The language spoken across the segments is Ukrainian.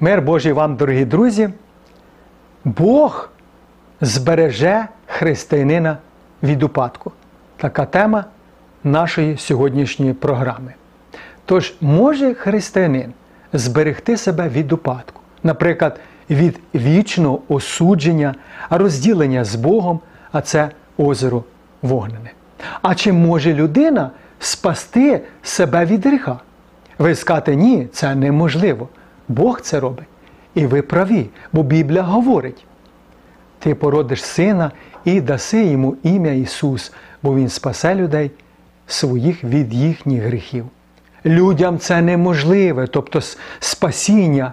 Мир Божий вам, дорогі друзі. Бог збереже християнина від упадку. Така тема нашої сьогоднішньої програми. Тож, може християнин зберегти себе від упадку, наприклад, від вічного осудження, розділення з Богом, а це озеро вогнене. А чи може людина спасти себе від гріха? Ви скажете, ні, це неможливо. Бог це робить. І ви праві, бо Біблія говорить: ти породиш сина і даси йому ім'я Ісус, бо Він спасе людей своїх від їхніх гріхів. Людям це неможливе, тобто спасіння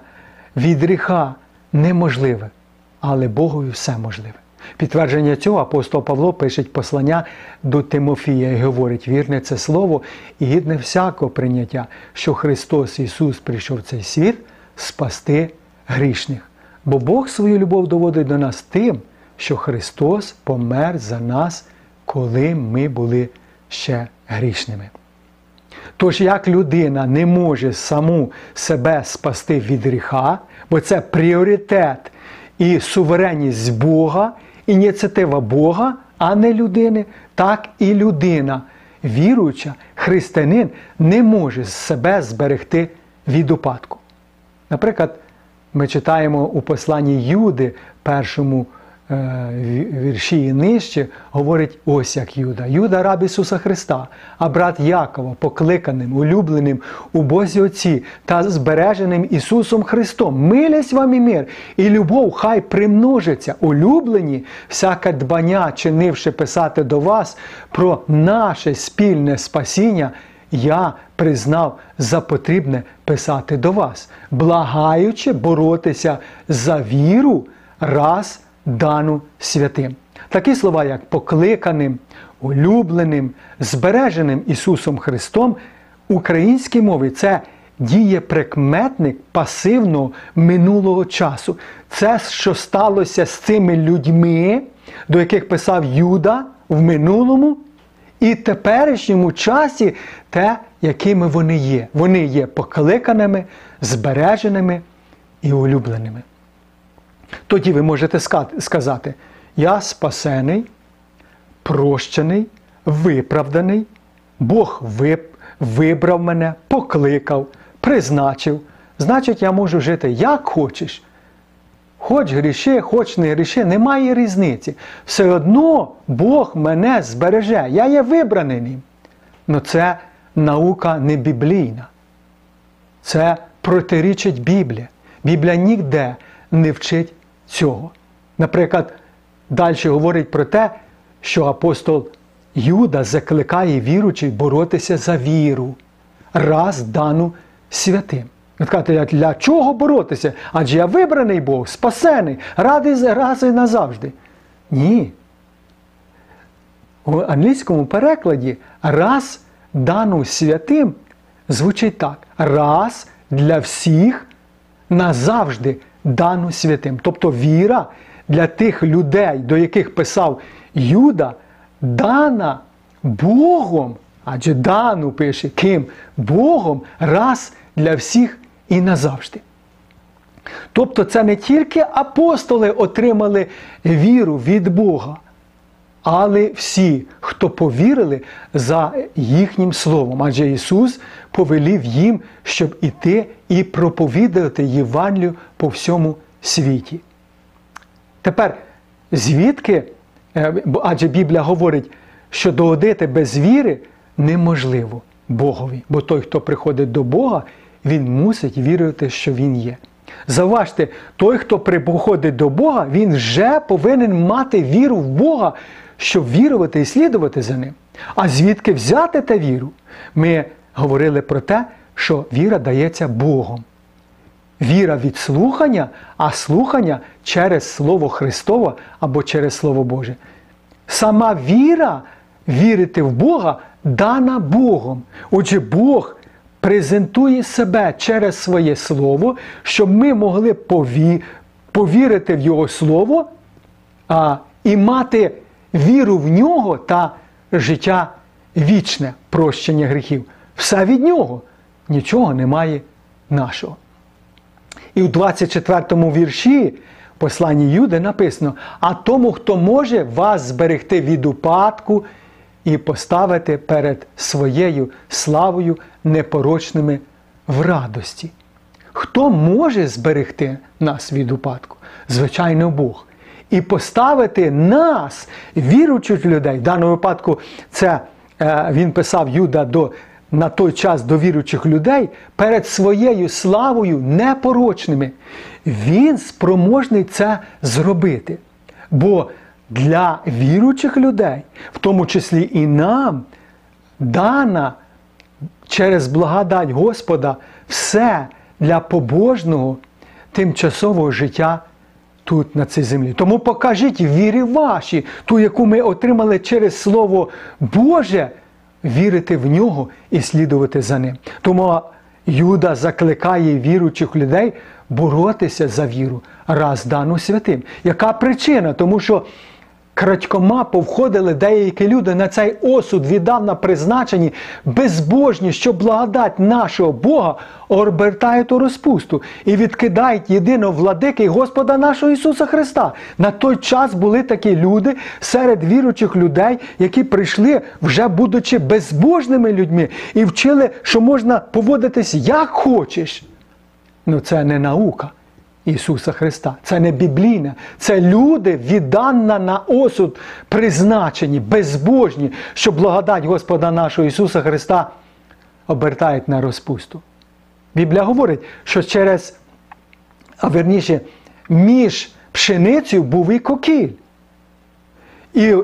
від гріха неможливе, але Богові все можливе. Підтвердження цього апостол Павло пише послання до Тимофія і говорить: вірне це слово і гідне всякого прийняття, що Христос Ісус прийшов в цей світ спасти грішних. Бо Бог свою любов доводить до нас тим, що Христос помер за нас, коли ми були ще грішними. Тож, як людина не може саму себе спасти від гріха, бо це пріоритет і суверенність Бога, ініціатива Бога, а не людини, так і людина, віруюча, християнин, не може себе зберегти від упадку. Наприклад, ми читаємо у посланні Юди, першому е, вірші і нижче, говорить ось як Юда. Юда раб Ісуса Христа, а брат Якова, покликаним, улюбленим у Бозі Отці та збереженим Ісусом Христом. Милість вам і мир, і любов хай примножиться, улюблені, всяке дбання, чинивши писати до вас про наше спільне спасіння я признав за потрібне писати до вас, благаючи боротися за віру, раз дану святим. Такі слова, як покликаним, улюбленим, збереженим Ісусом Христом, українській мові це дієприкметник пасивного минулого часу. Це, що сталося з цими людьми, до яких писав Юда в минулому і теперішньому часі те, якими вони є. Вони є покликаними, збереженими і улюбленими. Тоді ви можете сказати: я спасений, прощений, виправданий, Бог вибрав мене, покликав, призначив. Значить, я можу жити як хочеш. Хоч гріши, хоч не гріши, немає різниці. Все одно Бог мене збереже. Я є вибраний ним. Но це наука не біблійна. Це протирічить Біблія. Біблія ніде не вчить цього. Наприклад, далі говорить про те, що апостол Юда закликає віручих боротися за віру, раз дану святим. Сказати, для чого боротися? Адже я вибраний Бог, спасений, радий раз і назавжди. Ні. У англійському перекладі раз дану святим звучить так: раз для всіх назавжди дану святим. Тобто віра для тих людей, до яких писав Юда, дана Богом, адже дану пише ким? Богом раз для всіх і назавжди. Тобто це не тільки апостоли отримали віру від Бога, але всі, хто повірили за їхнім словом. Адже Ісус повелів їм, щоб іти і проповідати Євангелію по всьому світі. Тепер, звідки, е, адже Біблія говорить, що догодити без віри неможливо Богові, бо той, хто приходить до Бога, він мусить вірити, що він є. Заважте, той, хто приходить до Бога, він вже повинен мати віру в Бога, щоб вірувати і слідувати за ним. А звідки взяти та віру? Ми говорили про те, що віра дається Богом. Віра від слухання, а слухання через Слово Христове або через Слово Боже. Сама віра вірити в Бога дана Богом. Отже, Бог презентує себе через своє Слово, щоб ми могли пові... повірити в Його Слово а, і мати віру в нього та життя вічне, прощення гріхів. Все від нього, нічого немає нашого. І у 24 вірші посланні Юди написано: а тому, хто може вас зберегти від упадку і поставити перед своєю славою непорочними в радості. Хто може зберегти нас від упадку? Звичайно, Бог. І поставити нас, віруючих людей, в даному випадку, це е, він писав Юда до на той час до віруючих людей перед своєю славою непорочними. Він спроможний це зробити. Бо для віруючих людей, в тому числі і нам, дана через благодать Господа все для побожного тимчасового життя тут, на цій землі. Тому покажіть вірі ваші, ту, яку ми отримали через Слово Боже, вірити в нього і слідувати за ним. Тому Юда закликає віруючих людей боротися за віру раз дану святим. Яка причина? Тому що крадькома повходили деякі люди на цей осуд віддавна призначені, безбожні, що благодать нашого Бога обертають у розпусту і відкидають єдиного владики Господа нашого Ісуса Христа. На той час були такі люди серед віруючих людей, які прийшли, вже будучи безбожними людьми, і вчили, що можна поводитись як хочеш. Ну це не наука. Ісуса Христа. Це не біблійне, це люди, віддана на осуд, призначені, безбожні, що благодать Господа нашого Ісуса Христа обертають на розпусту. Біблія говорить, що через, а верніше, між пшеницею був і кокіль. І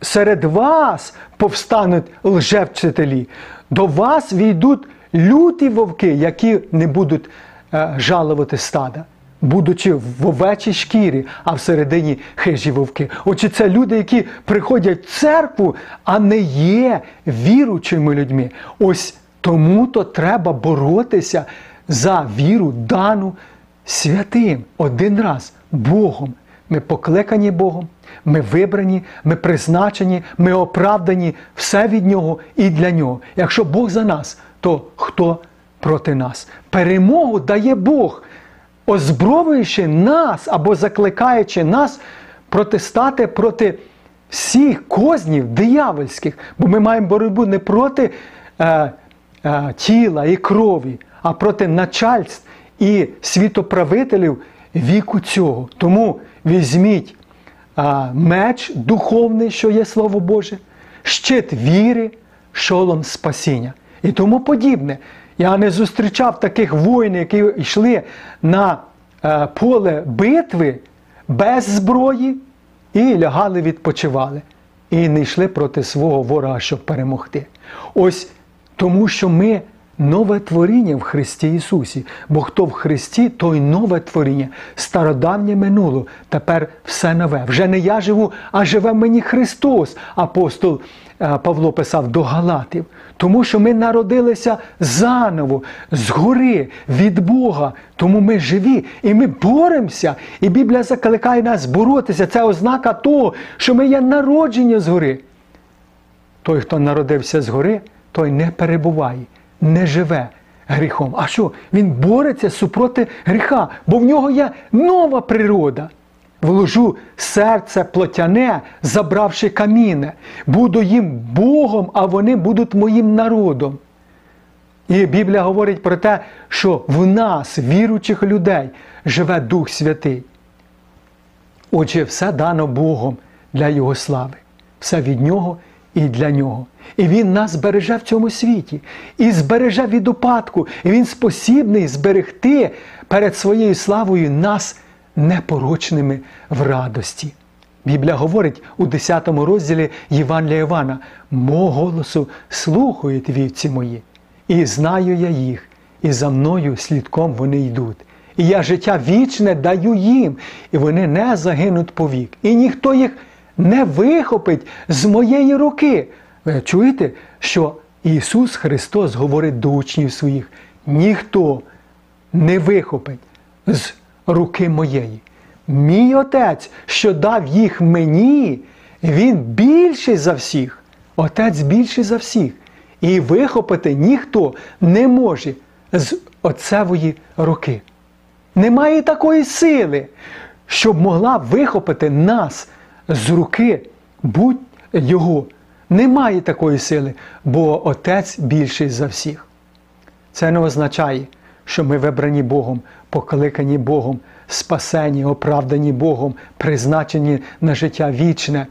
серед вас повстануть лжевчителі, до вас війдуть люті вовки, які не будуть е, жалувати стада будучи в овечій шкірі, а всередині хижі вовки. Отже, це люди, які приходять в церкву, а не є віручими людьми. Ось тому-то треба боротися за віру, дану святим один раз Богом. Ми покликані Богом, ми вибрані, ми призначені, ми оправдані все від Нього і для Нього. Якщо Бог за нас, то хто проти нас? Перемогу дає Бог озброюючи нас або закликаючи нас протистати проти всіх кознів диявольських, бо ми маємо боротьбу не проти е, е, тіла і крові, а проти начальств і світоправителів віку цього. Тому візьміть е, меч духовний, що є Слово Боже, щит віри, шолом спасіння і тому подібне. Я не зустрічав таких воїнів, які йшли на е, поле битви без зброї і лягали, відпочивали. І не йшли проти свого ворога, щоб перемогти. Ось тому, що ми нове творіння в Христі Ісусі. Бо хто в Христі, той нове творіння, стародавнє минуло, тепер все нове. Вже не я живу, а живе мені Христос, апостол е, Павло писав до Галатів. Тому що ми народилися заново, згори, від Бога. Тому ми живі і ми боремося. І Біблія закликає нас боротися. Це ознака того, що ми є народження згори. Той, хто народився згори, той не перебуває не живе гріхом. А що? Він бореться супроти гріха, бо в нього є нова природа. Вложу серце плотяне, забравши каміне. Буду їм Богом, а вони будуть моїм народом. І Біблія говорить про те, що в нас, віруючих людей, живе Дух Святий. Отже, все дано Богом для Його слави, все від Нього і для нього. І Він нас збереже в цьому світі, і збереже від упадку. І Він спосібний зберегти перед своєю славою нас непорочними в радості. Біблія говорить у 10 розділі Євангелія Івана: Мо голосу слухають вівці мої, і знаю я їх, і за мною слідком вони йдуть. І я життя вічне даю їм, і вони не загинуть повік. І ніхто їх не вихопить з моєї руки. Ви чуєте, що Ісус Христос говорить до учнів своїх: ніхто не вихопить з руки моєї. Мій Отець, що дав їх мені, Він більший за всіх. Отець більший за всіх. І вихопити ніхто не може з Отцевої руки. Немає такої сили, щоб могла вихопити нас з руки будь Його. Немає такої сили, бо Отець більший за всіх. Це не означає, що ми вибрані Богом, покликані Богом, спасені, оправдані Богом, призначені на життя вічне,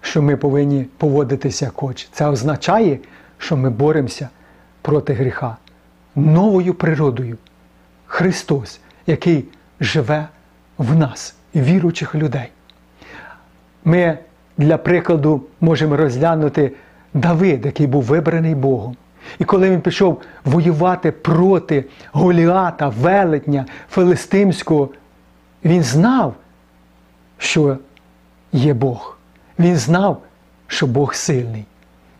що ми повинні поводитися як хоче. Це означає, що ми боремося проти гріха новою природою. Христос, який живе в нас, віруючих людей. Ми для прикладу можемо розглянути Давид, який був вибраний Богом. І коли він пішов воювати проти Голіата, велетня Филистимського, він знав, що є Бог. Він знав, що Бог сильний,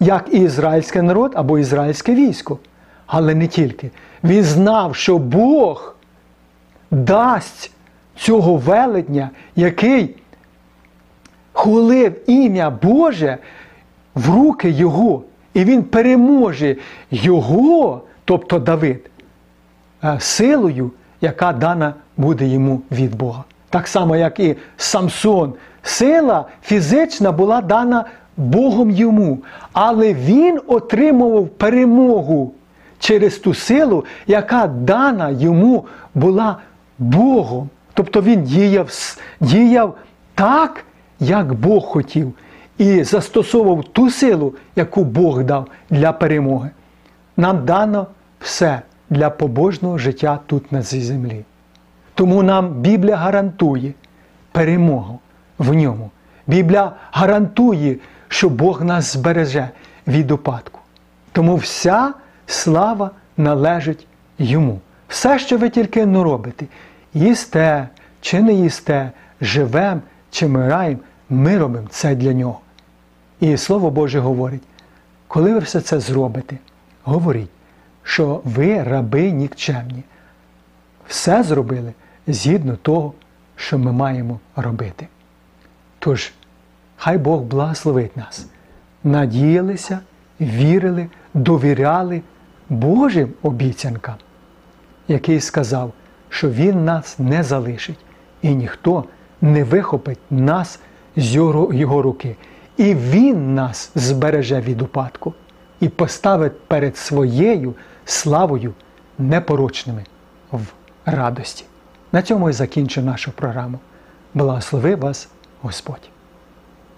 як і ізраїльський народ або ізраїльське військо. Але не тільки. Він знав, що Бог дасть цього велетня, який хвалив ім'я Боже в руки Його, і він переможе Його, тобто Давид, е, силою, яка дана буде йому від Бога. Так само, як і Самсон. Сила фізична була дана Богом йому, але він отримував перемогу через ту силу, яка дана йому була Богом. Тобто він діяв, діяв так, як Бог хотів, і застосовував ту силу, яку Бог дав для перемоги. Нам дано все для побожного життя тут на цій землі. Тому нам Біблія гарантує перемогу в ньому. Біблія гарантує, що Бог нас збереже від упадку. Тому вся слава належить йому. Все, що ви тільки не робите, їсте чи не їсте, живем чи мираємо, ми робимо це для нього. І Слово Боже говорить, коли ви все це зробите, говоріть, що ви раби нікчемні. Все зробили згідно того, що ми маємо робити. Тож, хай Бог благословить нас, надіялися, вірили, довіряли Божим обіцянкам, який сказав, що Він нас не залишить, і ніхто не вихопить нас з його, руки. І Він нас збереже від упадку і поставить перед своєю славою непорочними в радості. На цьому і закінчу нашу програму. Благослови вас Господь!